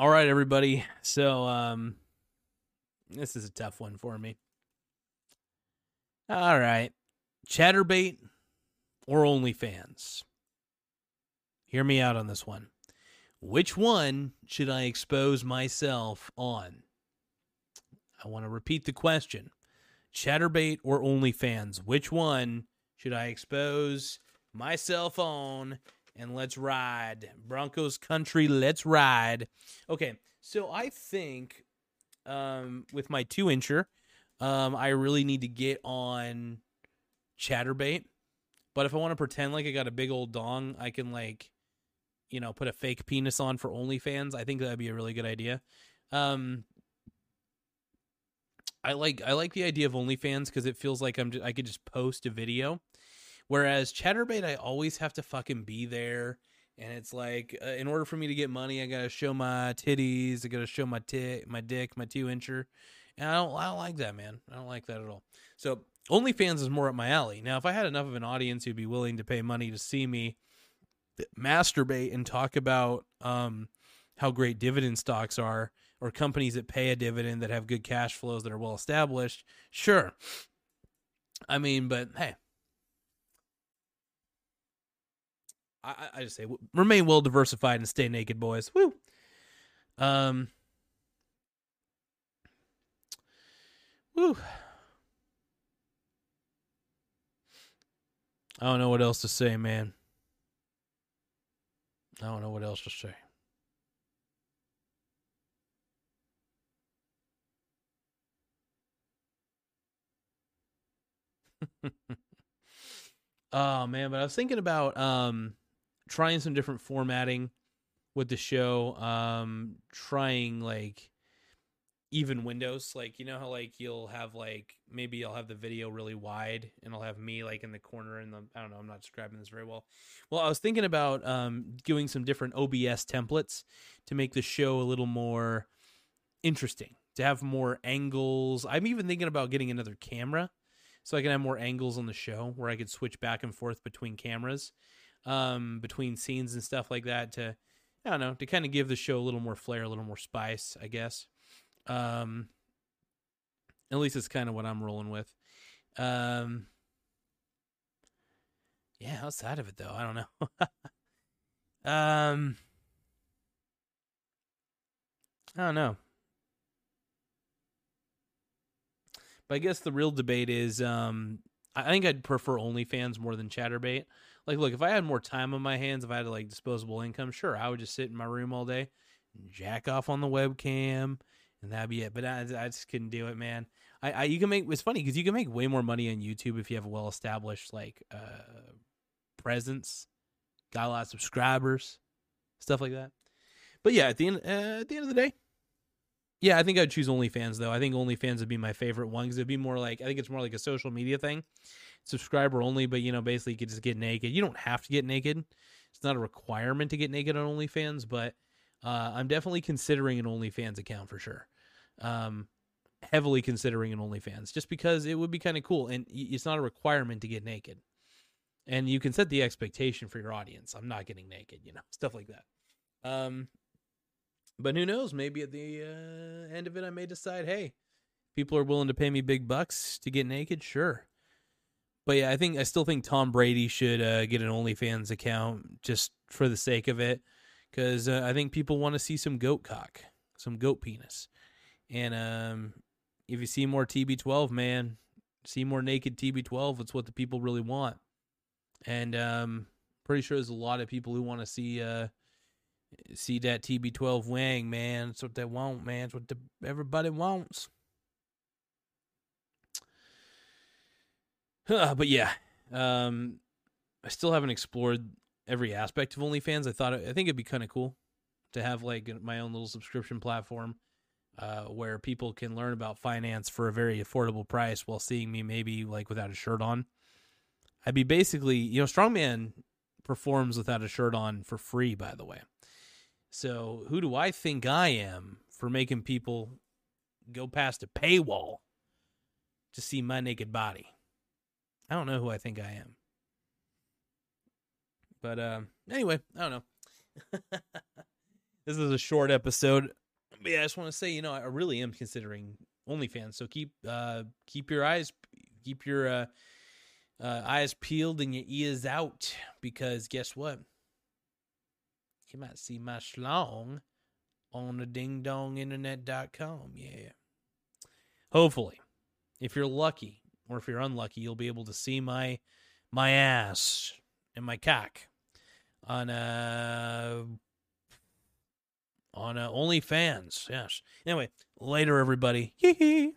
All right, everybody. So, um, this is a tough one for me. All right. Chaturbate or OnlyFans? Hear me out on this one. Which one should I expose myself on? I want to repeat the question. Chaturbate or OnlyFans? Which one should I expose myself on? And let's ride. Broncos country, let's ride. Okay, so I think um, with my two incher, um, I really need to get on Chaturbate. But if I want to pretend like I got a big old dong, I can like, you know, put a fake penis on for OnlyFans. I think that'd be a really good idea. Um, I like I like the idea of OnlyFans because it feels like I'm just, I could just post a video, whereas Chaturbate, I always have to fucking be there, and it's like uh, in order for me to get money I gotta show my titties, I gotta show my tit, my dick, my two incher, and I don't I don't like that man, I don't like that at all. So OnlyFans is more up my alley. Now if I had enough of an audience who'd be willing to pay money to see me masturbate and talk about um how great dividend stocks are or companies that pay a dividend that have good cash flows that are well established, sure. I mean, but hey, I, I just say remain well diversified and stay naked, boys. Woo. Um. Woo. I don't know what else to say, man. I don't know what else to say. oh man, but I was thinking about um trying some different formatting with the show. Um trying like even windows like you know how like you'll have like maybe i'll have the video really wide and i'll have me like in the corner and the i don't know i'm not describing this very well well i was thinking about um doing some different obs templates to make the show a little more interesting to have more angles i'm even thinking about getting another camera so I can have more angles on the show where I could switch back and forth between cameras, um, between scenes and stuff like that to, I don't know, to kind of give the show a little more flair, a little more spice, I guess. Um, at least it's kind of what I'm rolling with. Um, yeah, outside of it though, I don't know. um, I don't know. But I guess the real debate is um I think I'd prefer OnlyFans more than Chaturbate. Like, look, if I had more time on my hands, if I had like disposable income, sure, I would just sit in my room all day, and jack off on the webcam, and that'd be it. But I, I just couldn't do it, man. I, I you can make it's funny because you can make way more money on YouTube if you have a well established like uh presence, got a lot of subscribers, stuff like that. But yeah, at the end uh, at the end of the day, yeah, I think I'd choose OnlyFans though. I think OnlyFans would be my favorite one because it'd be more like I think it's more like a social media thing, subscriber only. But you know, basically, you could just get naked. You don't have to get naked. It's not a requirement to get naked on OnlyFans, but uh, I'm definitely considering an OnlyFans account for sure. Um, heavily considering an OnlyFans just because it would be kind of cool, and it's not a requirement to get naked. And you can set the expectation for your audience. I'm not getting naked, you know, stuff like that. Um, but who knows? Maybe at the uh, end of it, I may decide, hey, people are willing to pay me big bucks to get naked. Sure. But yeah, I think I still think Tom Brady should uh, get an OnlyFans account just for the sake of it, because uh, I think people want to see some goat cock, some goat penis, and um, if you see more TB12, man, see more naked TB12. It's what the people really want, and um, pretty sure there's a lot of people who want to see uh, see that TB12 wing, man. That's what they want, man. It's what the, everybody wants. but yeah, um, I still haven't explored every aspect of OnlyFans. I thought I think it'd be kind of cool to have like my own little subscription platform uh, where people can learn about finance for a very affordable price while seeing me maybe like without a shirt on. I'd be basically, you know, Strongman performs without a shirt on for free, by the way. So who do I think I am for making people go past a paywall to see my naked body? I don't know who I think I am. But uh, anyway, I don't know. this is a short episode. But yeah, I just want to say, you know, I really am considering OnlyFans. So keep uh keep your eyes keep your uh, uh eyes peeled and your ears out because guess what? You might see my schlong on the dingdonginternet.com. Yeah. Hopefully. If you're lucky or if you're unlucky, you'll be able to see my my ass and my cock on uh on uh, OnlyFans. Yes. Anyway, later everybody. Hee hee.